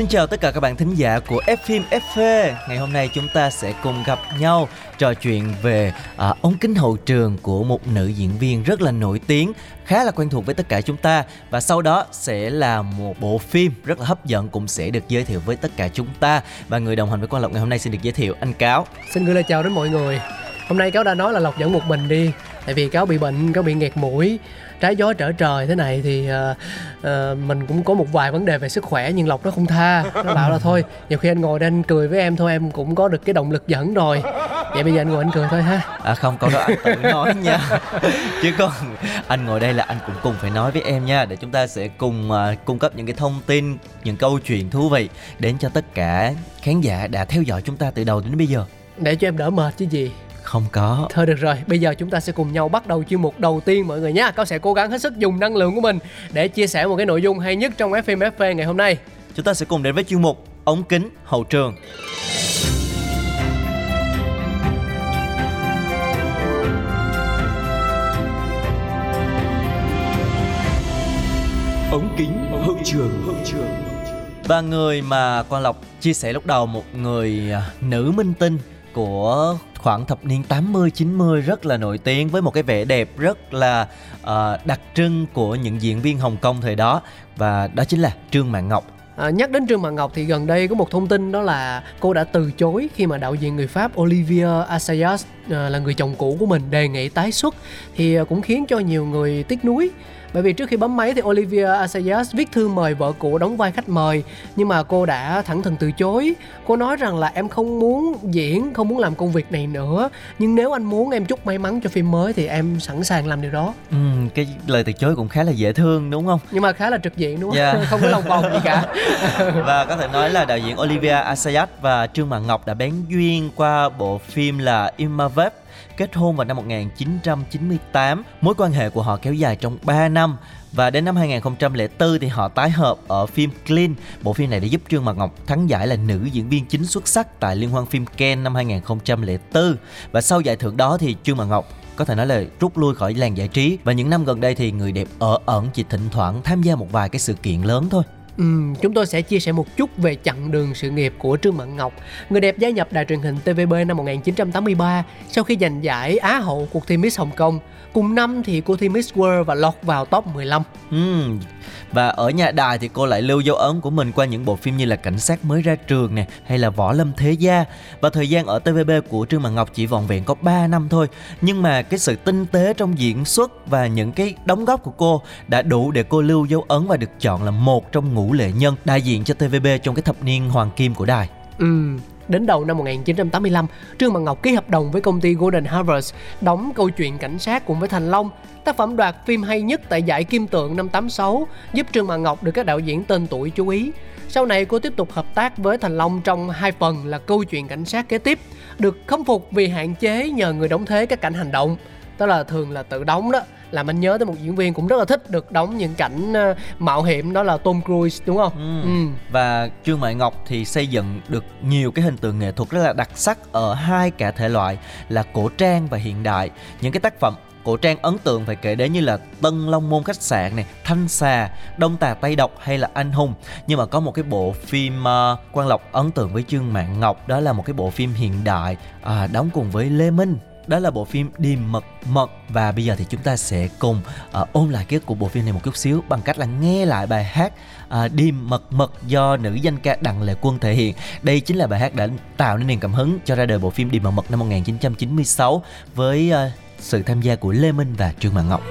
Xin chào tất cả các bạn thính giả của F phim FV. Ngày hôm nay chúng ta sẽ cùng gặp nhau trò chuyện về à, ống kính hậu trường của một nữ diễn viên rất là nổi tiếng, khá là quen thuộc với tất cả chúng ta và sau đó sẽ là một bộ phim rất là hấp dẫn cũng sẽ được giới thiệu với tất cả chúng ta và người đồng hành với Quang Lộc ngày hôm nay xin được giới thiệu anh Cáo. Xin gửi lời chào đến mọi người Hôm nay Cáo đã nói là Lộc dẫn một mình đi Tại vì Cáo bị bệnh, Cáo bị nghẹt mũi Trái gió trở trời thế này thì uh, uh, Mình cũng có một vài vấn đề về sức khỏe Nhưng Lộc nó không tha. Nó bảo là thôi Nhiều khi anh ngồi đây anh cười với em thôi Em cũng có được cái động lực dẫn rồi. Vậy bây giờ anh ngồi anh cười thôi ha. À không, câu đó anh tự nói nha. Chứ còn anh ngồi đây là anh cũng cùng phải nói với em nha Để chúng ta sẽ cùng uh, cung cấp những cái thông tin Những câu chuyện thú vị Đến cho tất cả khán giả đã theo dõi chúng ta từ đầu đến bây giờ. Để cho em đỡ mệt chứ gì Không có. Thôi được rồi, bây giờ chúng ta sẽ cùng nhau bắt đầu chuyên mục đầu tiên mọi người nhé Cáo sẽ cố gắng hết sức dùng năng lượng của mình Để chia sẻ một cái nội dung hay nhất trong FM FV ngày hôm nay. Chúng ta sẽ cùng đến với chuyên mục ống kính hậu trường. Ống kính hậu trường. Hậu trường Và người mà Quang Lộc chia sẻ lúc đầu một người à, nữ minh tinh của khoảng thập niên 80 90 rất là nổi tiếng với một cái vẻ đẹp rất là uh, đặc trưng của những diễn viên Hồng Kông thời đó. Và đó chính là Trương Mạn Ngọc. À, nhắc đến Trương Mạn Ngọc thì gần đây có một thông tin đó là cô đã từ chối khi mà đạo diễn người Pháp Olivier Assayas ờ, là người chồng cũ của mình đề nghị tái xuất. Thì ờ, cũng khiến cho nhiều người tiếc nuối bởi vì trước khi bấm máy thì Olivier Assayas viết thư mời vợ cũ đóng vai khách mời. Nhưng mà cô đã thẳng thừng từ chối. Cô nói rằng là em không muốn diễn không muốn làm công việc này nữa. Nhưng nếu anh muốn em chúc may mắn cho phim mới thì em sẵn sàng làm điều đó. Ừm, cái lời từ chối cũng khá là dễ thương đúng không? nhưng mà khá là trực diện đúng không? Dạ. không có lòng vòng gì cả. Và có thể nói là đạo diễn Olivia Assayas và Trương Mạn Ngọc đã bén duyên qua bộ phim là Imavep kết hôn vào năm 1998. Mối quan hệ của họ kéo dài trong 3 năm và đến năm 2004 thì họ tái hợp ở phim Clean. Bộ phim này đã giúp Trương Mạc Ngọc thắng giải là nữ diễn viên chính xuất sắc tại Liên hoan phim Cannes năm 2004. Và sau giải thưởng đó thì Trương Mạc Ngọc có thể nói là rút lui khỏi làng giải trí và những năm gần đây thì người đẹp ở ẩn chỉ thỉnh thoảng tham gia một vài cái sự kiện lớn thôi. Ừm, chúng tôi sẽ chia sẻ một chút về chặng đường sự nghiệp của Trương Mạn Ngọc. Người đẹp gia nhập đài truyền hình TVB năm 1983 sau khi giành giải Á hậu cuộc thi Miss Hồng Kông. Cùng năm thì cô thi Miss World và lọt vào top 15. Ừm, Và ở nhà đài thì cô lại lưu dấu ấn của mình qua những bộ phim như là Cảnh sát mới ra trường nè hay là Võ Lâm Thế Gia. Và thời gian ở TVB của Trương Mạn Ngọc chỉ vòn vẹn có 3 năm thôi. Nhưng mà cái sự tinh tế trong diễn xuất và những cái đóng góp của cô đã đủ để cô lưu dấu ấn và được chọn là một trong ngũ lệ nhân đại diện cho TVB trong cái thập niên hoàng kim của đài. Ừ, Đến đầu năm 1985, Trương Mạn Ngọc ký hợp đồng với công ty Golden Harvest đóng câu chuyện cảnh sát cùng với Thành Long. Tác phẩm đoạt phim hay nhất tại giải Kim Tượng năm 86 giúp Trương Mạn Ngọc được các đạo diễn tên tuổi chú ý. Sau này cô tiếp tục hợp tác với Thành Long trong hai phần là câu chuyện cảnh sát kế tiếp, được khâm phục vì hạn chế nhờ người đóng thế các cảnh hành động. Đó là thường là tự đóng đó làm anh nhớ tới một diễn viên cũng rất là thích được đóng những cảnh ờ, mạo hiểm đó là Tom Cruise đúng không? Ừ. Ừ. Và Trương Mại Ngọc thì xây dựng được nhiều cái hình tượng nghệ thuật rất là đặc sắc ở hai cả thể loại là cổ trang và hiện đại. Những cái tác phẩm cổ trang ấn tượng phải kể đến như là Tân Long Môn khách sạn này, Thanh xà, Đông Tà Tây Độc hay là Anh hùng. Nhưng mà có một cái bộ phim uh, Quang Lộc ấn tượng với Trương Mạn Ngọc đó là một cái bộ phim hiện đại à, đóng cùng với Lê Minh đó là bộ phim Điềm Mật Mật và bây giờ thì chúng ta sẽ cùng uh, ôn lại ký ức của bộ phim này một chút xíu bằng cách là nghe lại bài hát ờ, uh, Điềm Mật Mật do nữ danh ca Đặng Lệ Quân thể hiện. Đây chính là bài hát đã tạo nên niềm cảm hứng cho ra đời bộ phim Điềm Mật Mật năm 1996 với uh, sự tham gia của Lê Minh và Trương Mạn Ngọc.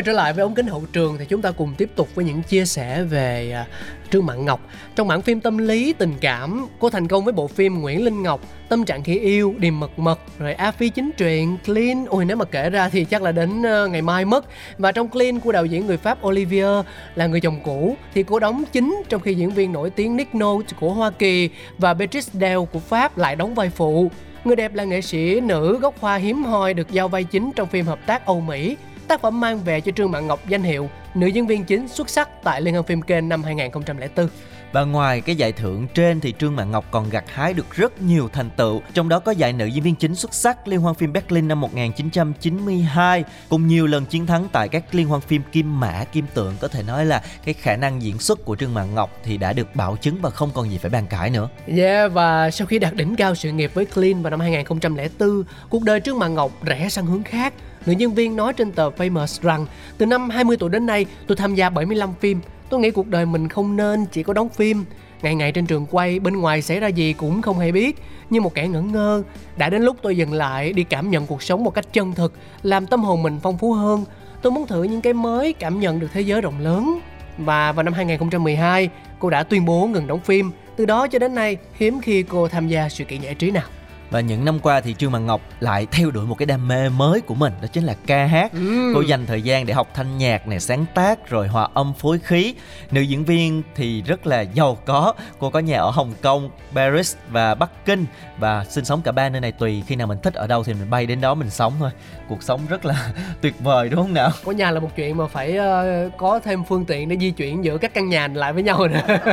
Quay trở lại với ống kính hậu trường thì chúng ta cùng tiếp tục với những chia sẻ về à, Trương Mạn Ngọc. Trong mảng phim tâm lý, tình cảm, cô thành công với bộ phim Nguyễn Linh Ngọc, Tâm trạng khi yêu, Điềm mật mật, rồi A Phi chính truyện, Clean. Ôi nếu mà kể ra thì chắc là đến ờ, ngày mai mất. Và trong Clean của đạo diễn người Pháp Olivier là người chồng cũ thì cô đóng chính trong khi diễn viên nổi tiếng Nick Nolte của Hoa Kỳ và Beatrice Dale của Pháp lại đóng vai phụ. Người đẹp là nghệ sĩ nữ gốc Hoa hiếm hoi được giao vai chính trong phim hợp tác Âu Mỹ. Tác phẩm mang về cho Trương Mạn Ngọc danh hiệu nữ diễn viên chính xuất sắc tại Liên hoan phim kênh năm 2004. Và ngoài cái giải thưởng trên thì Trương Mạn Ngọc còn gặt hái được rất nhiều thành tựu, trong đó có giải nữ diễn viên chính xuất sắc Liên hoan phim Berlin năm 1992, cùng nhiều lần chiến thắng tại các liên hoan phim Kim Mã, Kim Tượng. Có thể nói là cái khả năng diễn xuất của Trương Mạn Ngọc thì đã được bảo chứng và không còn gì phải bàn cãi nữa. Yeah, và sau khi đạt đỉnh cao sự nghiệp với Clean vào năm 2004, cuộc đời Trương Mạn Ngọc rẽ sang hướng khác. Nữ nhân viên nói trên tờ Famous rằng từ năm 20 tuổi đến nay tôi tham gia 75 phim. Tôi nghĩ cuộc đời mình không nên chỉ có đóng phim. Ngày ngày trên trường quay, bên ngoài xảy ra gì cũng không hề biết. Như một kẻ ngẩn ngơ, đã đến lúc tôi dừng lại đi cảm nhận cuộc sống một cách chân thực, làm tâm hồn mình phong phú hơn. Tôi muốn thử những cái mới, cảm nhận được thế giới rộng lớn. Và vào năm 2012, cô đã tuyên bố ngừng đóng phim. Từ đó cho đến nay, hiếm khi cô tham gia sự kiện giải trí nào. Và những năm qua thì Trương Mạn Ngọc lại theo đuổi một cái đam mê mới của mình Đó chính là ca hát. Ừ. Cô dành thời gian để học thanh nhạc này sáng tác rồi hòa âm phối khí. Nữ diễn viên thì rất là giàu có. Cô có nhà ở Hồng Kông, Paris và Bắc Kinh. Và sinh sống cả ba nơi này tùy khi nào mình thích ở đâu thì mình bay đến đó mình sống thôi. Cuộc sống rất là tuyệt vời đúng không nào? Có nhà là một chuyện mà phải ờ, có thêm phương tiện để di chuyển giữa các căn nhà lại với nhau nữa.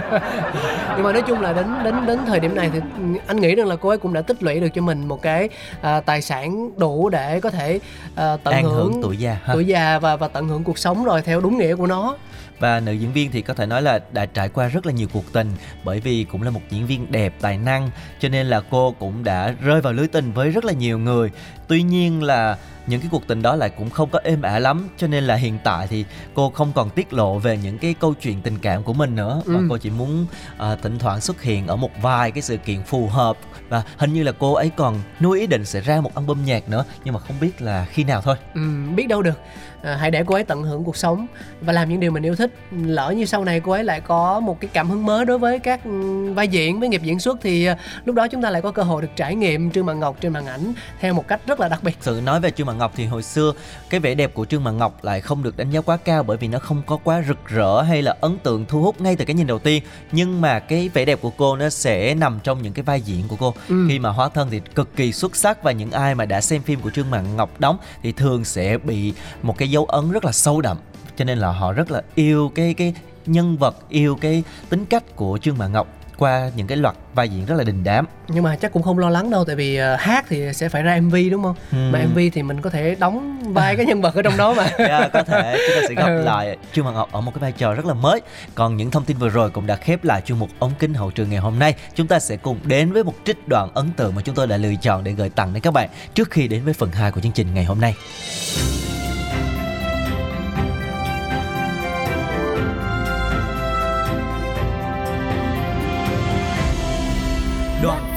Nhưng mà nói chung là đến đến đến thời điểm này thì anh nghĩ rằng là cô ấy cũng đã tích lũy được cho mình một cái à, tài sản đủ để có thể à, tận hưởng, hưởng tuổi già ha. tuổi già và và tận hưởng cuộc sống rồi theo đúng nghĩa của nó. Và nữ diễn viên thì có thể nói là đã trải qua rất là nhiều cuộc tình Bởi vì cũng là một diễn viên đẹp, tài năng Cho nên là cô cũng đã rơi vào lưới tình với rất là nhiều người Tuy nhiên là những cái cuộc tình đó lại cũng không có êm ả lắm Cho nên là hiện tại thì cô không còn tiết lộ về những cái câu chuyện tình cảm của mình nữa. Ừ. cô chỉ muốn à, thỉnh thoảng xuất hiện ở một vài cái sự kiện phù hợp. Và hình như là cô ấy còn nuôi ý định sẽ ra một album nhạc nữa Nhưng mà không biết là khi nào thôi. Ừ, biết đâu được. À, hãy để cô ấy tận hưởng cuộc sống và làm những điều mình yêu thích. Lỡ như sau này cô ấy lại có một cái cảm hứng mới đối với các ừ, vai diễn với nghiệp diễn xuất thì à, lúc đó chúng ta lại có cơ hội được trải nghiệm trương mạn ngọc trên màn ảnh theo một cách rất là đặc biệt. Sự nói về trương mạn ngọc thì hồi xưa cái vẻ đẹp của trương mạn ngọc lại không được đánh giá quá cao bởi vì nó không có quá rực rỡ hay là ấn tượng thu hút ngay từ cái nhìn đầu tiên. Nhưng mà cái vẻ đẹp của cô nó sẽ nằm trong những cái vai diễn của cô. Ừ. khi mà hóa thân thì cực kỳ xuất sắc và những ai mà đã xem phim của trương mạn ngọc đóng thì thường sẽ bị một cái dấu ấn rất là sâu đậm. Cho nên là họ rất là yêu cái cái nhân vật yêu cái tính cách của trương mạn ngọc qua những cái loạt vai diễn rất là đình đám. Nhưng mà chắc cũng không lo lắng đâu tại vì uh, hát thì sẽ phải ra mv đúng không? Ừ. mà mv thì mình có thể đóng vai cái nhân vật ở trong đó mà. Yeah, có thể. Chúng ta sẽ gặp ừ. lại trương hoàng ngọc ở một cái vai trò rất là mới. Còn những thông tin vừa rồi cũng đã khép lại chuyên mục ống kính hậu trường ngày hôm nay. Chúng ta sẽ cùng đến với một trích đoạn ấn tượng mà chúng tôi đã lựa chọn để gửi tặng đến các bạn trước khi đến với phần 2 của chương trình ngày hôm nay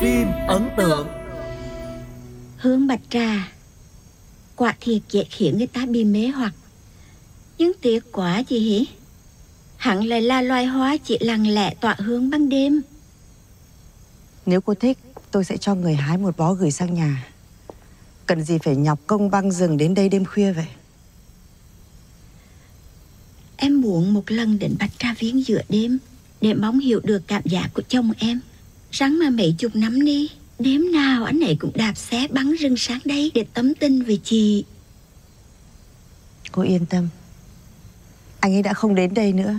phim ấn tượng. Hướng bạch trà. Quả thiệt dễ khiến người ta bị mê hoặc. Nhưng tiếc quá chị hỉ. Hẳn lại là loài hoa chỉ lặng lẽ tỏa hương ban đêm. Nếu cô thích Tôi sẽ cho người hái một bó gửi sang nhà. Cần gì phải nhọc công băng rừng đến đây đêm khuya vậy? Em muốn một lần đến Bạch Tra Viếng giữa đêm Để mong hiểu được cảm giác của chồng em Rắn mà mấy chục năm đi. Đêm nào anh ấy cũng đạp xe bắn rừng sáng đây Để tấm tin về chị. Cô yên tâm. Anh ấy đã không đến đây nữa.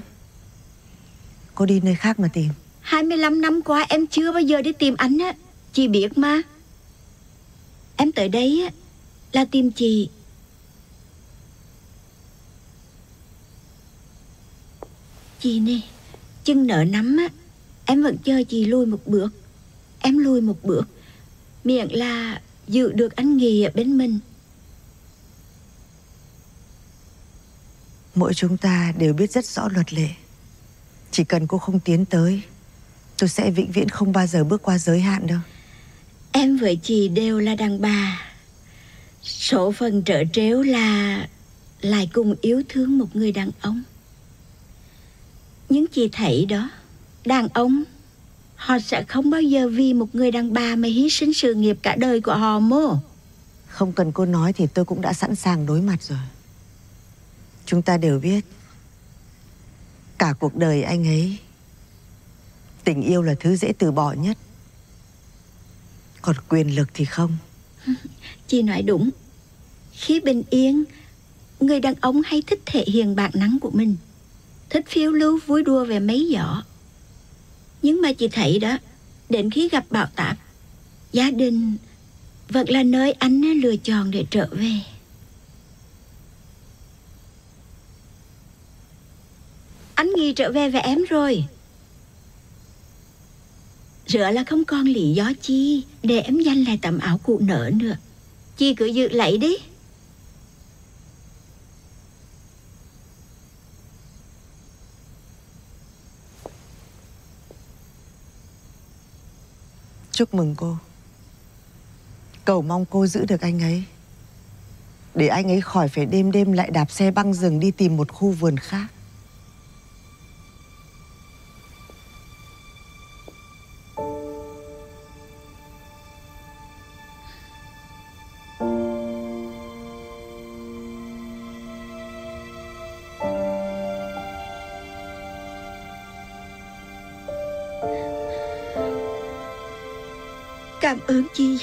Cô đi nơi khác mà tìm. 25 năm qua em chưa bao giờ đi tìm anh á. Chị biết mà. Em tới đây á Là tìm chị. Chị nè Chân nợ nắm á Em vẫn chờ chị lùi một bước. Em lùi một bước. Miệng là giữ được anh Nghì ở bên mình. Mỗi chúng ta đều biết rất rõ luật lệ. Chỉ cần cô không tiến tới Tôi sẽ vĩnh viễn không bao giờ bước qua giới hạn đâu. Em với chị đều là đàn bà. Số phần trở trếu là Lại cùng yêu thương một người đàn ông. Nhưng chị thấy đó Đàn ông. Họ sẽ không bao giờ vì một người đàn bà mà hy sinh sự nghiệp cả đời của họ mô. Không cần cô nói thì tôi cũng đã sẵn sàng đối mặt rồi. Chúng ta đều biết Cả cuộc đời anh ấy Tình yêu là thứ dễ từ bỏ nhất. Còn quyền lực thì không. Chị nói đúng. Khi bình yên Người đàn ông hay thích thể hiện bản năng của mình. Thích phiêu lưu vui đùa về mấy giỏ nhưng mà chị thấy đó, Đến khi gặp bão táp, Gia đình Vẫn là nơi anh lựa chọn để trở về. Anh nghi trở về với em rồi. Rửa là không còn lý do chi Để em danh lại tấm áo cụ nở nữa. Chị cứ giữ lấy đi. Chúc mừng cô. Cầu mong cô giữ được anh ấy. Để anh ấy khỏi phải đêm đêm lại đạp xe băng rừng đi tìm một khu vườn khác.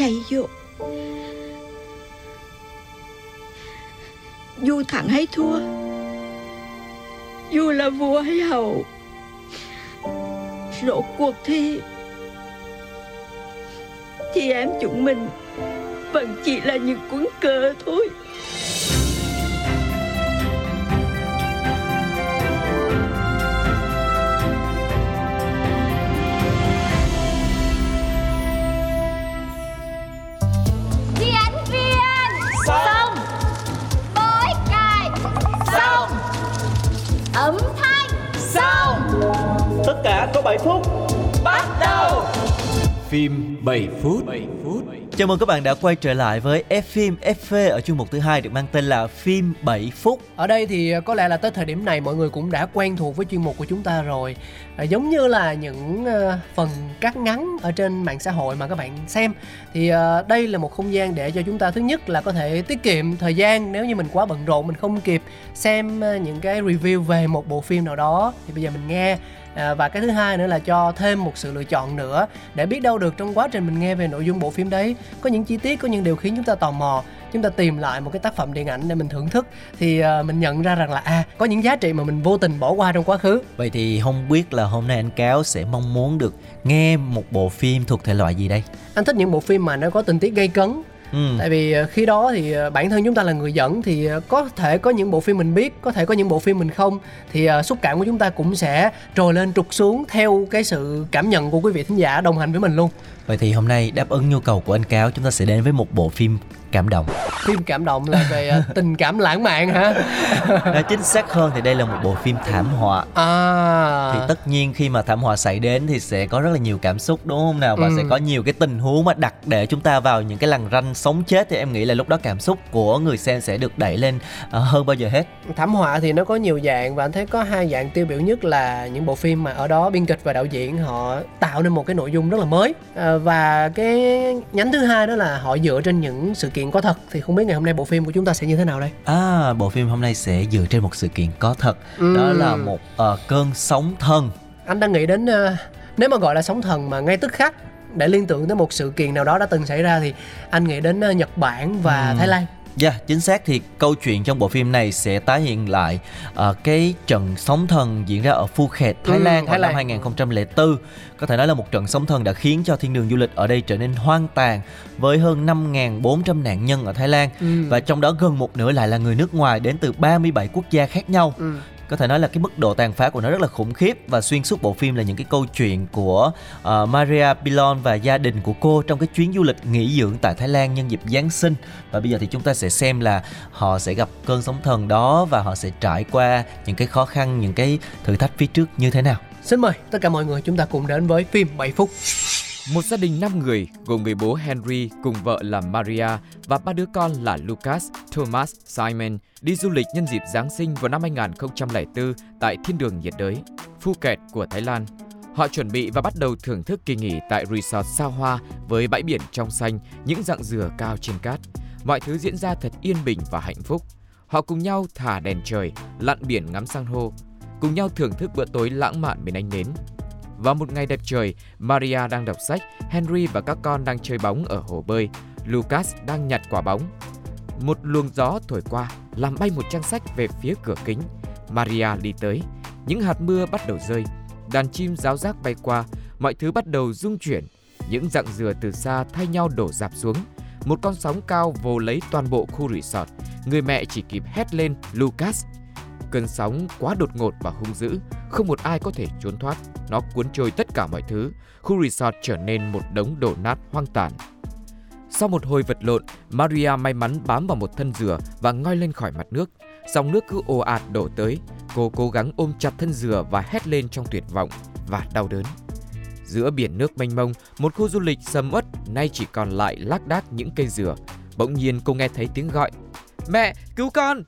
Ơn vô. Vua Dù thắng hay thua. Dù là vua hay hậu Rốt cuộc thì Thì em chúng mình Vẫn chỉ là những cuốn cờ thôi. Cả có 7 phút. Bắt đầu. Phim 7 phút. 7 phút Chào mừng các bạn đã quay trở lại với F phim FV ở chuyên mục thứ hai được mang tên là phim 7 phút. Ở đây thì à, có lẽ là tới thời điểm này mọi người cũng đã quen thuộc với chuyên mục của chúng ta rồi. À, giống như là những uh, phần cắt ngắn ở trên mạng xã hội mà các bạn xem thì uh, đây là một không gian để cho chúng ta thứ nhất là có thể tiết kiệm thời gian nếu như mình quá bận rộn mình không kịp xem uh, những cái review về một bộ phim nào đó thì bây giờ mình nghe à, và cái thứ hai nữa là cho thêm một sự lựa chọn nữa để biết đâu được trong quá trình mình nghe về nội dung bộ phim đấy có những chi tiết có những điều khiến chúng ta tò mò chúng ta tìm lại một cái tác phẩm điện ảnh để mình thưởng thức. Thì uh, mình nhận ra rằng là à có những giá trị mà mình vô tình bỏ qua trong quá khứ. Vậy thì không biết là hôm nay anh cáo sẽ mong muốn được nghe một bộ phim thuộc thể loại gì đây? Anh thích những bộ phim mà nó có tình tiết gây cấn Ừ. tại vì ờ, khi đó thì ờ, bản thân chúng ta là người dẫn thì ờ, có thể có những bộ phim mình biết có thể có những bộ phim mình không thì xúc cảm của chúng ta cũng sẽ trồi lên trục xuống theo cái sự cảm nhận của quý vị thính giả đồng hành với mình luôn vậy thì hôm nay đáp ứng nhu cầu của anh cáo chúng ta sẽ đến với một bộ phim cảm động. Phim cảm động là về à, tình cảm lãng mạn hả? Nói chính xác hơn thì đây là một bộ phim thảm họa. À. Thì tất nhiên khi mà thảm họa xảy đến thì sẽ có rất là nhiều cảm xúc đúng không nào? Và ừ. sẽ có nhiều cái tình huống mà đặt để chúng ta vào những cái lằn ranh sống chết thì em nghĩ là lúc đó cảm xúc của người xem sẽ được đẩy lên uh, hơn bao giờ hết. Thảm họa thì nó có nhiều dạng và anh thấy có hai dạng tiêu biểu nhất là những bộ phim mà ở đó biên kịch và đạo diễn họ tạo nên một cái nội dung rất là mới. Uh, và cái nhánh thứ hai đó là họ dựa trên những sự kiện có thật thì không biết ngày hôm nay bộ phim của chúng ta sẽ như thế nào đây à bộ phim hôm nay sẽ dựa trên một sự kiện có thật ừ. đó là một uh, cơn sóng thần anh đang nghĩ đến uh, nếu mà gọi là sóng thần mà ngay tức khắc để liên tưởng tới một sự kiện nào đó đã từng xảy ra thì anh nghĩ đến uh, Nhật Bản và ừ. Thái Lan Dạ, yeah, chính xác thì câu chuyện trong bộ phim này sẽ tái hiện lại uh, cái trận sóng thần diễn ra ở Phuket, Thái ừ, Lan Thái vào năm 2004. Có thể nói là một trận sóng thần đã khiến cho thiên đường du lịch ở đây trở nên hoang tàn với hơn 5.400 nạn nhân ở Thái Lan ừ. và trong đó gần một nửa lại là người nước ngoài đến từ 37 quốc gia khác nhau. Ừ có thể nói là cái mức độ tàn phá của nó rất là khủng khiếp và xuyên suốt bộ phim là những cái câu chuyện của uh, Maria Pilon và gia đình của cô trong cái chuyến du lịch nghỉ dưỡng tại Thái Lan nhân dịp Giáng sinh. Và bây giờ thì chúng ta sẽ xem là họ sẽ gặp cơn sóng thần đó và họ sẽ trải qua những cái khó khăn những cái thử thách phía trước như thế nào. Xin mời tất cả mọi người chúng ta cùng đến với phim 7 phút một gia đình 5 người gồm người bố Henry cùng vợ là Maria và ba đứa con là Lucas, Thomas, Simon đi du lịch nhân dịp Giáng sinh vào năm 2004 tại thiên đường nhiệt đới, Phuket của Thái Lan. Họ chuẩn bị và bắt đầu thưởng thức kỳ nghỉ tại resort sao hoa với bãi biển trong xanh, những dạng dừa cao trên cát. Mọi thứ diễn ra thật yên bình và hạnh phúc. Họ cùng nhau thả đèn trời, lặn biển ngắm san hô, cùng nhau thưởng thức bữa tối lãng mạn bên ánh nến. Vào một ngày đẹp trời, Maria đang đọc sách, Henry và các con đang chơi bóng ở hồ bơi, Lucas đang nhặt quả bóng. Một luồng gió thổi qua, làm bay một trang sách về phía cửa kính. Maria đi tới, những hạt mưa bắt đầu rơi, đàn chim giáo rác bay qua, mọi thứ bắt đầu rung chuyển. Những dặng dừa từ xa thay nhau đổ dạp xuống. Một con sóng cao vồ lấy toàn bộ khu resort. Người mẹ chỉ kịp hét lên Lucas. Cơn sóng quá đột ngột và hung dữ, không một ai có thể trốn thoát. Nó cuốn trôi tất cả mọi thứ. Khu resort trở nên một đống đổ nát hoang tàn. Sau một hồi vật lộn, Maria may mắn bám vào một thân dừa và ngoi lên khỏi mặt nước. Dòng nước cứ ồ ạt đổ tới. Cô cố gắng ôm chặt thân dừa và hét lên trong tuyệt vọng và đau đớn. Giữa biển nước mênh mông, một khu du lịch sầm uất nay chỉ còn lại lác đác những cây dừa. Bỗng nhiên cô nghe thấy tiếng gọi. Mẹ, cứu con!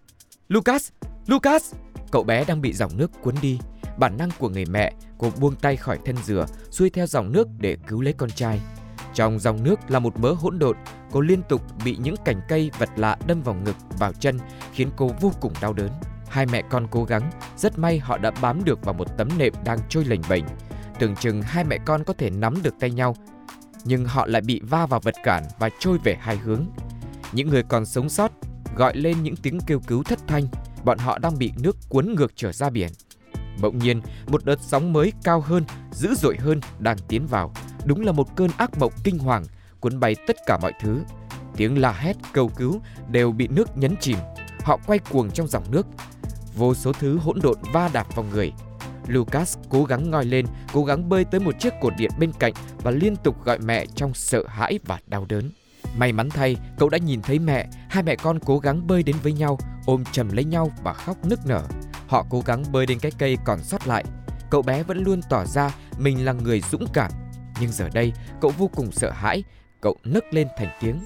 Lucas! Lucas! Cậu bé đang bị dòng nước cuốn đi. Bản năng của người mẹ, cô buông tay khỏi thân dừa, xuôi theo dòng nước để cứu lấy con trai. Trong dòng nước là một mớ hỗn độn, cô liên tục bị những cành cây vật lạ đâm vào ngực, vào chân, khiến cô vô cùng đau đớn. Hai mẹ con cố gắng, rất may họ đã bám được vào một tấm nệm đang trôi lềnh bềnh. Tưởng chừng hai mẹ con có thể nắm được tay nhau, nhưng họ lại bị va vào vật cản và trôi về hai hướng. Những người còn sống sót gọi lên những tiếng kêu cứu thất thanh, bọn họ đang bị nước cuốn ngược trở ra biển. Bỗng nhiên, một đợt sóng mới cao hơn, dữ dội hơn đang tiến vào. Đúng là một cơn ác mộng kinh hoàng, cuốn bay tất cả mọi thứ. Tiếng la hét cầu cứu đều bị nước nhấn chìm. Họ quay cuồng trong dòng nước. Vô số thứ hỗn độn va đạp vào người. Lucas cố gắng ngoi lên, cố gắng bơi tới một chiếc cột điện bên cạnh và liên tục gọi mẹ trong sợ hãi và đau đớn. May mắn thay, cậu đã nhìn thấy mẹ, hai mẹ con cố gắng bơi đến với nhau, ôm chầm lấy nhau và khóc nức nở. Họ cố gắng bơi đến cái cây còn sót lại. Cậu bé vẫn luôn tỏ ra mình là người dũng cảm. Nhưng giờ đây, cậu vô cùng sợ hãi. cậu nấc lên thành tiếng.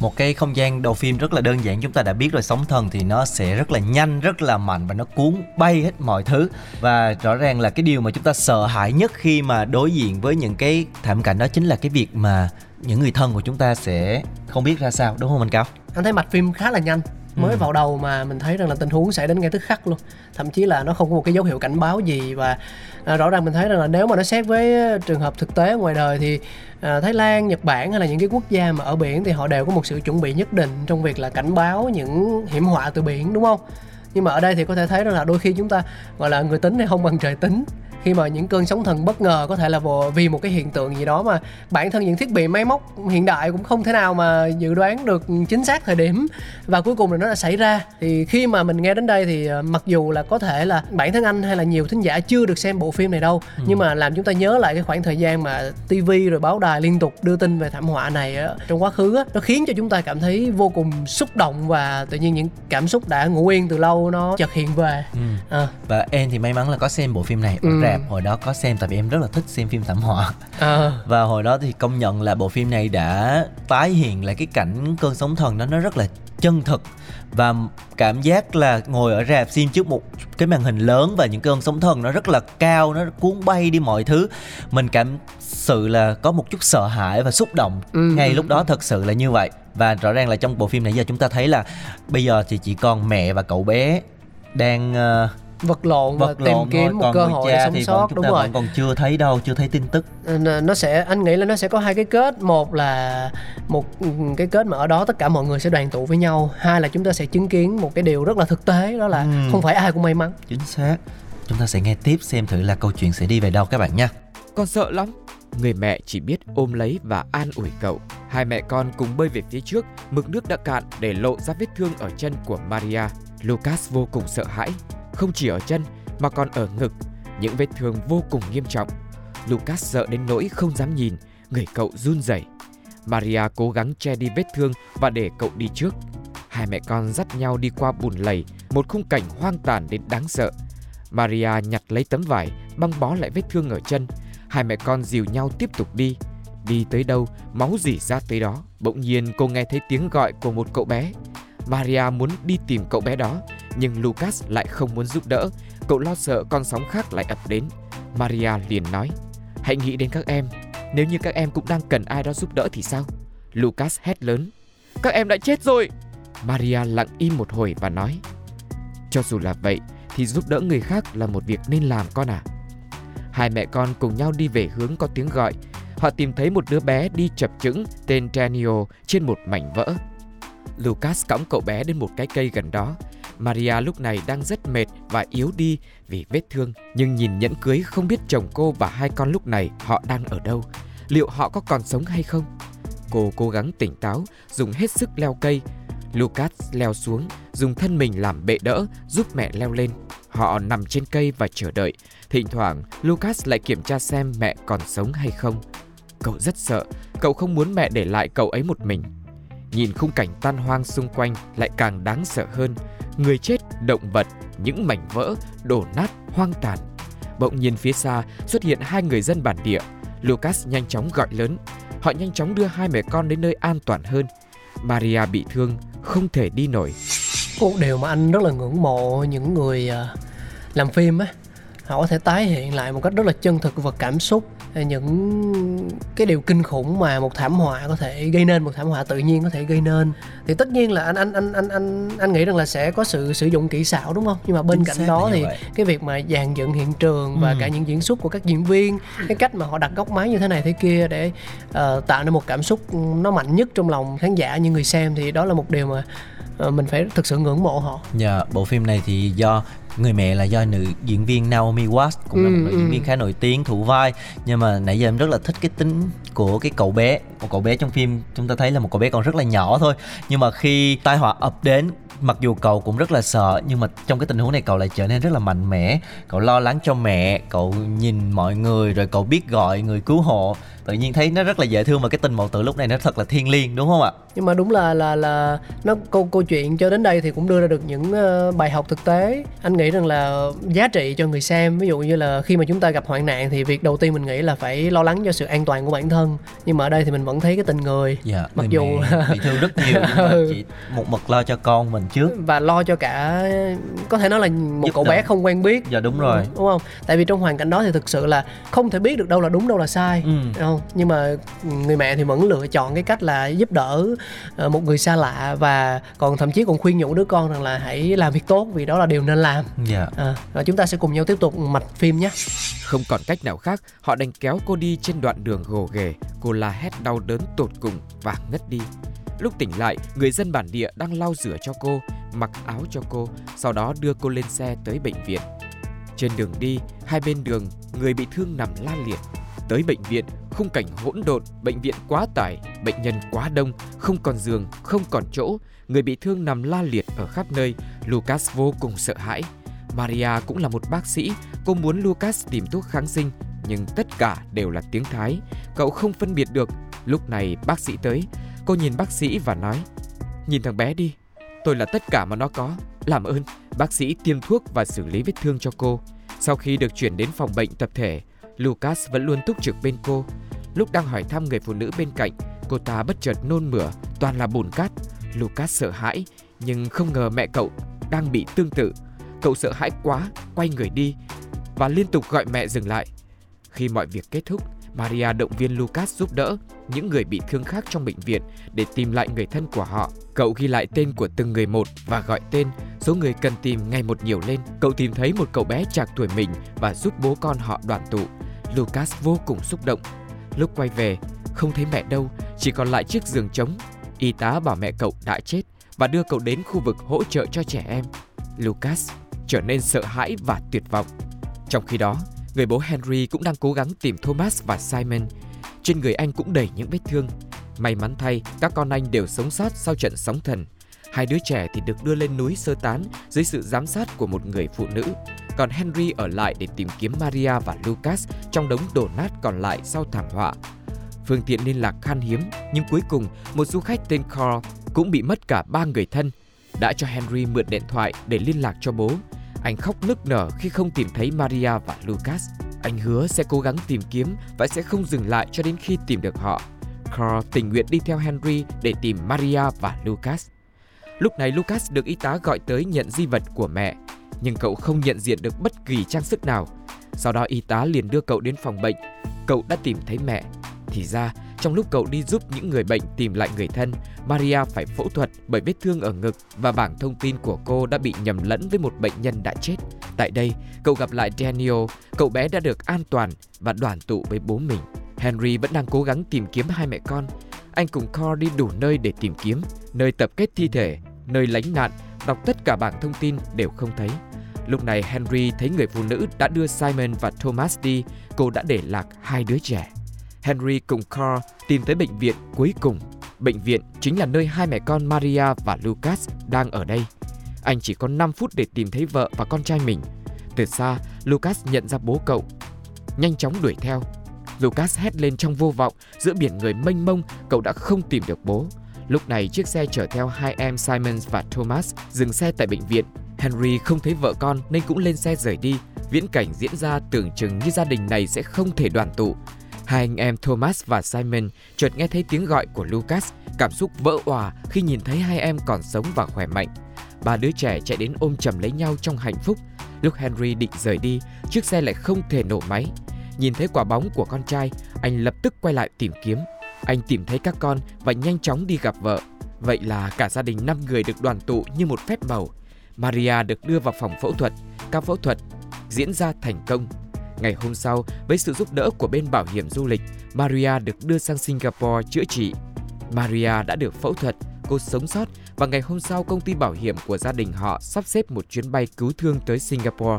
một cái không gian đầu phim rất là đơn giản chúng ta đã biết rồi sóng thần thì nó sẽ rất là nhanh rất là mạnh và nó cuốn bay hết mọi thứ và rõ ràng là cái điều mà chúng ta sợ hãi nhất khi mà đối diện với những cái thảm cảnh đó chính là cái việc mà những người thân của chúng ta sẽ không biết ra sao đúng không anh cao anh thấy mạch phim khá là nhanh mới Ừ. vào đầu mà mình thấy rằng là tình huống xảy đến ngay tức khắc luôn thậm chí là nó không có một cái dấu hiệu cảnh báo gì và à, rõ ràng mình thấy rằng là nếu mà nó xét với ờ, trường hợp thực tế ngoài đời thì à, Thái Lan, Nhật Bản hay là những cái quốc gia mà ở biển thì họ đều có một sự chuẩn bị nhất định trong việc là cảnh báo những hiểm họa từ biển đúng không? Nhưng mà ở đây thì có thể thấy rằng là đôi khi chúng ta gọi là người tính hay không bằng trời tính khi mà những cơn sóng thần bất ngờ có thể là vì một cái hiện tượng gì đó mà bản thân những thiết bị máy móc hiện đại cũng không thể nào mà dự đoán được chính xác thời điểm và cuối cùng là nó đã xảy ra. Thì khi mà mình nghe đến đây thì ờ, mặc dù là có thể là bản thân anh hay là nhiều thính giả chưa được xem bộ phim này đâu nhưng mà làm chúng ta nhớ lại cái khoảng thời gian mà TV rồi báo đài liên tục đưa tin về thảm họa này á, trong quá khứ á, nó khiến cho chúng ta cảm thấy vô cùng xúc động và tự nhiên những cảm xúc đã ngủ yên từ lâu nó chợt hiện về. À, và em thì may mắn là có xem bộ phim này. Ừ. rạp hồi đó có xem tại vì em rất là thích xem phim thảm họa. À, và hồi đó thì công nhận là bộ phim này đã tái hiện lại cái cảnh cơn sóng thần đó nó rất là chân thực. Và cảm giác là ngồi ở rạp xem trước một cái màn hình lớn và những cơn sóng thần nó rất là cao nó cuốn bay đi mọi thứ. Mình cảm sự là có một chút sợ hãi và xúc động Ừ, ngay lúc đó thật sự là như vậy. Và rõ ràng là trong bộ phim này giờ chúng ta thấy là bây giờ thì chỉ còn mẹ và cậu bé đang ờ, vật lộn và vật tìm lộn kiếm thôi một còn cơ hội để sống thì sót đúng ta rồi vẫn còn chưa thấy đâu chưa thấy tin tức N- nó sẽ anh nghĩ là nó sẽ có hai cái kết một là một ừ, cái kết mà ở đó tất cả mọi người sẽ đoàn tụ với nhau hai là chúng ta sẽ chứng kiến một cái điều rất là thực tế đó là Ừ. không phải ai cũng may mắn chính xác chúng ta sẽ nghe tiếp xem thử là câu chuyện sẽ đi về đâu các bạn nha Con sợ lắm. Người mẹ chỉ biết ôm lấy và an ủi cậu. Hai mẹ con cùng bơi về phía trước, mực nước đã cạn để lộ ra vết thương ở chân của Maria. Lucas vô cùng sợ hãi, không chỉ ở chân mà còn ở ngực, những vết thương vô cùng nghiêm trọng. Lucas sợ đến nỗi không dám nhìn, người cậu run rẩy. Maria cố gắng che đi vết thương và để cậu đi trước. Hai mẹ con dắt nhau đi qua bùn lầy, một khung cảnh hoang tàn đến đáng sợ. Maria nhặt lấy tấm vải, băng bó lại vết thương ở chân. Hai mẹ con dìu nhau tiếp tục đi. Đi tới đâu, máu rỉ ra tới đó. Bỗng nhiên cô nghe thấy tiếng gọi của một cậu bé. Maria muốn đi tìm cậu bé đó, nhưng Lucas lại không muốn giúp đỡ. Cậu lo sợ con sóng khác lại ập đến. Maria liền nói, hãy nghĩ đến các em. Nếu như các em cũng đang cần ai đó giúp đỡ thì sao? Lucas hét lớn, các em đã chết rồi. Maria lặng im một hồi và nói, cho dù là vậy, thì giúp đỡ người khác là một việc nên làm con à. Hai mẹ con cùng nhau đi về hướng có tiếng gọi. Họ tìm thấy một đứa bé đi chập chững tên Daniel trên một mảnh vỡ. Lucas cõng cậu bé đến một cái cây gần đó. Maria lúc này đang rất mệt và yếu đi vì vết thương, nhưng nhìn nhẫn cưới không biết chồng cô và hai con lúc này họ đang ở đâu. Liệu họ có còn sống hay không? Cô cố gắng tỉnh táo, dùng hết sức leo cây. Lucas leo xuống, dùng thân mình làm bệ đỡ, giúp mẹ leo lên. Họ nằm trên cây và chờ đợi. Thỉnh thoảng, Lucas lại kiểm tra xem mẹ còn sống hay không. Cậu rất sợ, cậu không muốn mẹ để lại cậu ấy một mình. Nhìn khung cảnh tan hoang xung quanh lại càng đáng sợ hơn. Người chết, động vật, những mảnh vỡ, đổ nát, hoang tàn. Bỗng nhiên phía xa xuất hiện hai người dân bản địa. Lucas nhanh chóng gọi lớn. Họ nhanh chóng đưa hai mẹ con đến nơi an toàn hơn. Maria bị thương, không thể đi nổi. một điều mà anh rất là ngưỡng mộ những người à, làm phim á họ có thể tái hiện lại một cách rất là chân thực và cảm xúc những cái điều kinh khủng mà một thảm họa có thể gây nên một thảm họa tự nhiên có thể gây nên thì tất nhiên là anh anh anh anh anh anh nghĩ rằng là sẽ có sự sử dụng kỹ xảo đúng không nhưng mà bên Chính cạnh đó thì vậy. cái việc mà dàn dựng hiện trường và Ừ. cả những diễn xuất của các diễn viên cái cách mà họ đặt góc máy như thế này thế kia để ờ, tạo nên một cảm xúc nó mạnh nhất trong lòng khán giả như người xem thì đó là một điều mà ờ, mình phải thực sự ngưỡng mộ họ Dạ, bộ phim này thì do người mẹ là do nữ diễn viên Naomi Watts cũng là Ừ, một nữ diễn ừ. viên khá nổi tiếng thủ vai. Nhưng mà nãy giờ em rất là thích cái tính của cái cậu bé. Một cậu bé trong phim chúng ta thấy là một cậu bé còn rất là nhỏ thôi. Nhưng mà khi tai họa ập đến mặc dù cậu cũng rất là sợ nhưng mà trong cái tình huống này cậu lại trở nên rất là mạnh mẽ. Cậu lo lắng cho mẹ cậu nhìn mọi người rồi cậu biết gọi người cứu hộ. Tự nhiên thấy nó rất là dễ thương và cái tình mẫu tử lúc này nó thật là thiêng liêng đúng không ạ? Nhưng mà đúng là là là nó câu câu chuyện cho đến đây thì cũng đưa ra được những ờ, bài học thực tế. Anh nghĩ rằng là giá trị cho người xem ví dụ như là khi mà chúng ta gặp hoạn nạn thì việc đầu tiên mình nghĩ là phải lo lắng cho sự an toàn của bản thân. Nhưng mà ở đây thì mình vẫn thấy cái tình người. Dạ Mặc dù- bị thương rất nhiều nhưng mà Ừ. chỉ một mực lo cho con mình trước. Và lo cho cả có thể nói là một Giúp cậu đỡ. bé không quen biết. Dạ đúng rồi. Đúng không? Tại vì trong hoàn cảnh đó thì thực sự là không thể biết được đâu là đúng đâu là sai. Ừ. đúng không? Nhưng mà người mẹ thì vẫn lựa chọn cái cách là giúp đỡ ờ, một người xa lạ và còn thậm chí còn khuyên nhủ đứa con rằng là hãy làm việc tốt vì đó là điều nên làm. Dạ. À, rồi chúng ta sẽ cùng nhau tiếp tục mạch phim nhé. Không còn cách nào khác, họ đành kéo cô đi trên đoạn đường gồ ghề. Cô la hét đau đớn tột cùng và ngất đi. Lúc tỉnh lại, người dân bản địa đang lau rửa cho cô, mặc áo cho cô, sau đó đưa cô lên xe tới bệnh viện. Trên đường đi, hai bên đường, người bị thương nằm la liệt. Tới bệnh viện, khung cảnh hỗn độn, bệnh viện quá tải, bệnh nhân quá đông, không còn giường, không còn chỗ, người bị thương nằm la liệt ở khắp nơi. Lucas vô cùng sợ hãi. Maria cũng là một bác sĩ, cô muốn Lucas tìm thuốc kháng sinh, nhưng tất cả đều là tiếng Thái. Cậu không phân biệt được. Lúc này bác sĩ tới, cô nhìn bác sĩ và nói: "Nhìn thằng bé đi, tôi là tất cả mà nó có. Làm ơn." Bác sĩ tiêm thuốc và xử lý vết thương cho cô. Sau khi được chuyển đến phòng bệnh tập thể, Lucas vẫn luôn túc trực bên cô. Lúc đang hỏi thăm người phụ nữ bên cạnh, cô ta bất chợt nôn mửa, toàn là bùn cát. Lucas sợ hãi, nhưng không ngờ mẹ cậu đang bị tương tự. Cậu sợ hãi quá, quay người đi và liên tục gọi mẹ dừng lại. Khi mọi việc kết thúc, Maria động viên Lucas giúp đỡ những người bị thương khác trong bệnh viện để tìm lại người thân của họ. Cậu ghi lại tên của từng người một và gọi tên, số người cần tìm ngày một nhiều lên. Cậu tìm thấy một cậu bé chạc tuổi mình và giúp bố con họ đoàn tụ. Lucas vô cùng xúc động. Lúc quay về, không thấy mẹ đâu, chỉ còn lại chiếc giường trống. Y tá bảo mẹ cậu đã chết và đưa cậu đến khu vực hỗ trợ cho trẻ em. Lucas trở nên sợ hãi và tuyệt vọng. Trong khi đó, người bố Henry cũng đang cố gắng tìm Thomas và Simon. Trên người anh cũng đầy những vết thương. May mắn thay, các con anh đều sống sót sau trận sóng thần. Hai đứa trẻ thì được đưa lên núi sơ tán dưới sự giám sát của một người phụ nữ. Còn Henry ở lại để tìm kiếm Maria và Lucas trong đống đổ nát còn lại sau thảm họa. Phương tiện liên lạc khan hiếm, nhưng cuối cùng một du khách tên Carl cũng bị mất cả ba người thân. Đã cho Henry mượn điện thoại để liên lạc cho bố. Anh khóc nức nở khi không tìm thấy Maria và Lucas. Anh hứa sẽ cố gắng tìm kiếm và sẽ không dừng lại cho đến khi tìm được họ. Carl tình nguyện đi theo Henry để tìm Maria và Lucas. Lúc này Lucas được y tá gọi tới nhận di vật của mẹ, nhưng cậu không nhận diện được bất kỳ trang sức nào. Sau đó y tá liền đưa cậu đến phòng bệnh. Cậu đã tìm thấy mẹ. Thì ra, trong lúc cậu đi giúp những người bệnh tìm lại người thân, Maria phải phẫu thuật bởi vết thương ở ngực và bảng thông tin của cô đã bị nhầm lẫn với một bệnh nhân đã chết. Tại đây, cậu gặp lại Daniel, cậu bé đã được an toàn và đoàn tụ với bố mình. Henry vẫn đang cố gắng tìm kiếm hai mẹ con. Anh cùng Carl đi đủ nơi để tìm kiếm, nơi tập kết thi thể, nơi lánh nạn, đọc tất cả bảng thông tin đều không thấy. Lúc này Henry thấy người phụ nữ đã đưa Simon và Thomas đi, cô đã để lạc hai đứa trẻ. Henry cùng Carl tìm tới bệnh viện cuối cùng. Bệnh viện chính là nơi hai mẹ con Maria và Lucas đang ở đây. Anh chỉ có 5 phút để tìm thấy vợ và con trai mình. Từ xa, Lucas nhận ra bố cậu. Nhanh chóng đuổi theo. Lucas hét lên trong vô vọng, giữa biển người mênh mông, cậu đã không tìm được bố. Lúc này chiếc xe chở theo hai em Simon và Thomas dừng xe tại bệnh viện. Henry không thấy vợ con nên cũng lên xe rời đi. Viễn cảnh diễn ra tưởng chừng như gia đình này sẽ không thể đoàn tụ. Hai anh em Thomas và Simon chợt nghe thấy tiếng gọi của Lucas, cảm xúc vỡ òa khi nhìn thấy hai em còn sống và khỏe mạnh. Ba đứa trẻ chạy đến ôm chầm lấy nhau trong hạnh phúc. Lúc Henry định rời đi, chiếc xe lại không thể nổ máy. Nhìn thấy quả bóng của con trai, anh lập tức quay lại tìm kiếm. Anh tìm thấy các con và nhanh chóng đi gặp vợ. Vậy là cả gia đình 5 người được đoàn tụ như một phép màu. Maria được đưa vào phòng phẫu thuật. Ca phẫu thuật diễn ra thành công. Ngày hôm sau, với sự giúp đỡ của bên bảo hiểm du lịch, Maria được đưa sang Singapore chữa trị. Maria đã được phẫu thuật, cô sống sót và ngày hôm sau công ty bảo hiểm của gia đình họ sắp xếp một chuyến bay cứu thương tới Singapore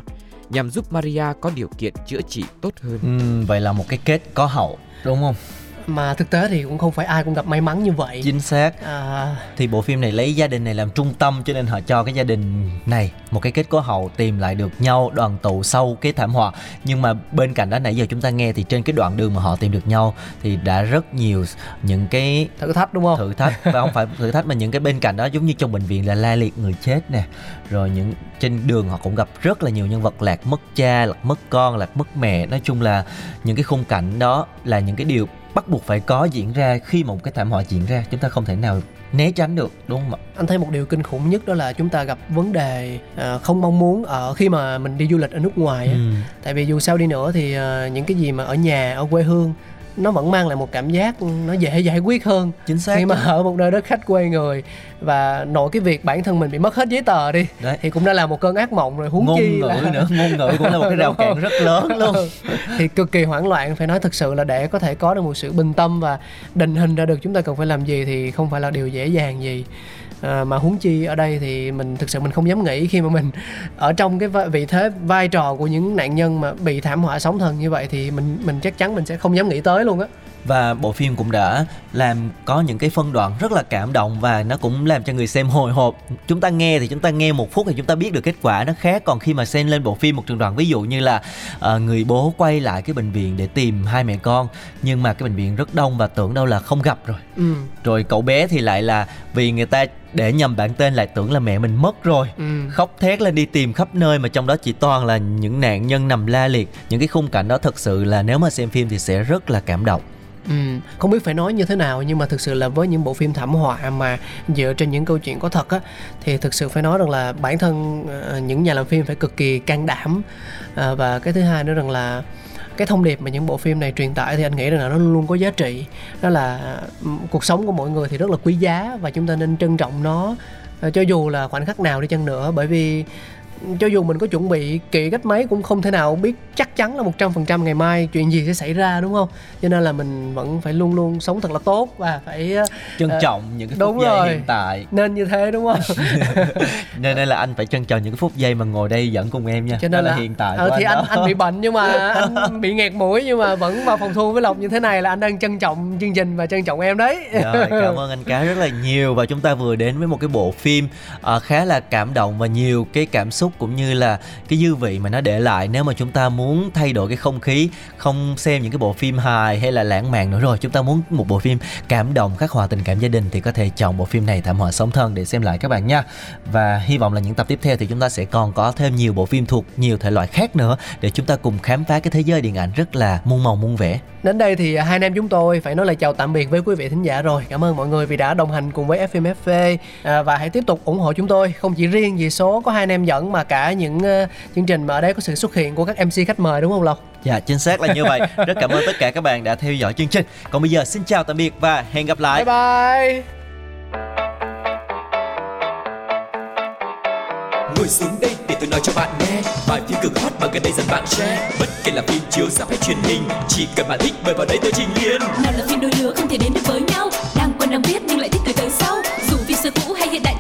nhằm giúp Maria có điều kiện chữa trị tốt hơn. Ừ, vậy là một cái kết có hậu đúng không mà thực tế thì cũng không phải ai cũng gặp may mắn như vậy. Chính xác. À, thì bộ phim này lấy gia đình này làm trung tâm cho nên họ cho cái gia đình này một cái kết có hậu tìm lại được nhau đoàn tụ sau cái thảm họa. Nhưng mà bên cạnh đó nãy giờ chúng ta nghe thì trên cái đoạn đường mà họ tìm được nhau thì đã rất nhiều những cái thử thách đúng không? Thử thách và không phải thử thách mà những cái bên cạnh đó giống như trong bệnh viện là la liệt người chết nè. Rồi những trên đường họ cũng gặp rất là nhiều nhân vật lạc mất cha lạc mất con lạc mất mẹ. Nói chung là những cái khung cảnh đó là những cái điều bắt buộc phải có diễn ra khi một cái thảm họa diễn ra. Chúng ta không thể nào né tránh được đúng không ạ? Anh thấy một điều kinh khủng nhất đó là chúng ta gặp vấn đề à, không mong muốn ở khi mà mình đi du lịch ở nước ngoài ừ. tại vì dù sao đi nữa thì à, những cái gì mà ở nhà ở quê hương nó vẫn mang lại một cảm giác nó dễ giải quyết hơn. Chính xác khi mà ở một nơi đất khách quê người và nội cái việc bản thân mình bị mất hết giấy tờ đi Đấy. thì cũng đã là một cơn ác mộng rồi huống ngôn chi ngữ là nữa ngôn ngữ cũng là một cái rào cản rất lớn luôn. Thì cực kỳ hoảng loạn phải nói thực sự là để có thể có được một sự bình tâm và định hình ra được chúng ta cần phải làm gì thì không phải là điều dễ dàng gì à, mà huống chi ở đây thì mình thực sự mình không dám nghĩ khi mà mình ở trong cái vị thế vai trò của những nạn nhân mà bị thảm họa sóng thần như vậy thì mình mình chắc chắn mình sẽ không dám nghĩ tới luôn á và bộ phim cũng đã làm có những cái phân đoạn rất là cảm động và nó cũng làm cho người xem hồi hộp. Chúng ta nghe thì chúng ta nghe một phút thì chúng ta biết được kết quả nó khác. Còn khi mà xem lên bộ phim một trường đoạn ví dụ như là ờ, người bố quay lại cái bệnh viện để tìm hai mẹ con nhưng mà cái bệnh viện rất đông và tưởng đâu là không gặp rồi. Ừ. Rồi cậu bé thì lại là vì người ta để nhầm bản tên lại tưởng là mẹ mình mất rồi. Ừ. Khóc thét lên đi tìm khắp nơi mà trong đó chỉ toàn là những nạn nhân nằm la liệt. Những cái khung cảnh đó thật sự là nếu mà xem phim thì sẽ rất là cảm động Ừ, không biết phải nói như thế nào nhưng mà thực sự là với những bộ phim thảm họa mà dựa trên những câu chuyện có thật á thì thực sự phải nói rằng là bản thân ờ, những nhà làm phim phải cực kỳ can đảm. Ờ, và cái thứ hai nữa rằng là cái thông điệp mà những bộ phim này truyền tải thì anh nghĩ rằng là nó luôn có giá trị. Đó là ừ, cuộc sống của mọi người thì rất là quý giá và chúng ta nên trân trọng nó. Ờ, cho dù là khoảnh khắc nào đi chăng nữa bởi vì cho dù mình có chuẩn bị kỹ cách mấy cũng không thể nào biết chắc chắn là 100% ngày mai chuyện gì sẽ xảy ra đúng không? Cho nên là mình vẫn phải luôn luôn sống thật là tốt và phải ờ, trân Ờ, trọng những cái đúng phút giây rồi. hiện tại nên như thế đúng không? nên đây là anh phải trân trọng những cái phút giây mà ngồi đây dẫn cùng em nha Cho Đó nên là, là hiện tại ờ, thì anh, anh đó. anh bị bệnh nhưng mà anh bị nghẹt mũi nhưng mà vẫn vào phòng thu với Lộc như thế này là anh đang trân trọng chương trình và trân trọng em đấy. Rồi, cảm ơn anh Cá rất là nhiều và chúng ta vừa đến với một cái bộ phim ờ, khá là cảm động và nhiều cái cảm xúc cũng như là cái dư vị mà nó để lại nếu mà chúng ta muốn thay đổi cái không khí không xem những cái bộ phim hài hay là lãng mạn nữa rồi chúng ta muốn một bộ phim cảm động khắc họa tình cảm gia đình thì có thể chọn bộ phim này thảm họa sống thân để xem lại các bạn nha. Và hy vọng là những tập tiếp theo thì chúng ta sẽ còn có thêm nhiều bộ phim thuộc nhiều thể loại khác nữa để chúng ta cùng khám phá cái thế giới điện ảnh rất là muôn màu muôn vẻ. Đến đây thì hai anh em chúng tôi phải nói lời chào tạm biệt với quý vị thính giả rồi. Cảm ơn mọi người vì đã đồng hành cùng với FMFV à, và hãy tiếp tục ủng hộ chúng tôi. Không chỉ riêng vì số có hai anh em dẫn mà mà cả những uh, chương trình mà ở đây có sự xuất hiện của các MC khách mời đúng không Lộc? Dạ chính xác là như vậy. Rất cảm ơn tất cả các bạn đã theo dõi chương trình. Còn bây giờ xin chào tạm biệt và hẹn gặp lại. Bye bye. Ngồi xuống đây để tôi nói cho bạn nghe Bài phim cực hot mà gần đây dần bạn share Bất kể là phim chiếu ra hay truyền hình Chỉ cần bạn thích mời vào đây tôi trình liền Nào là phim đôi lứa không thể đến được với nhau Đang quen đang biết nhưng lại thích từ tới sau Dù phim xưa cũ hay hiện đại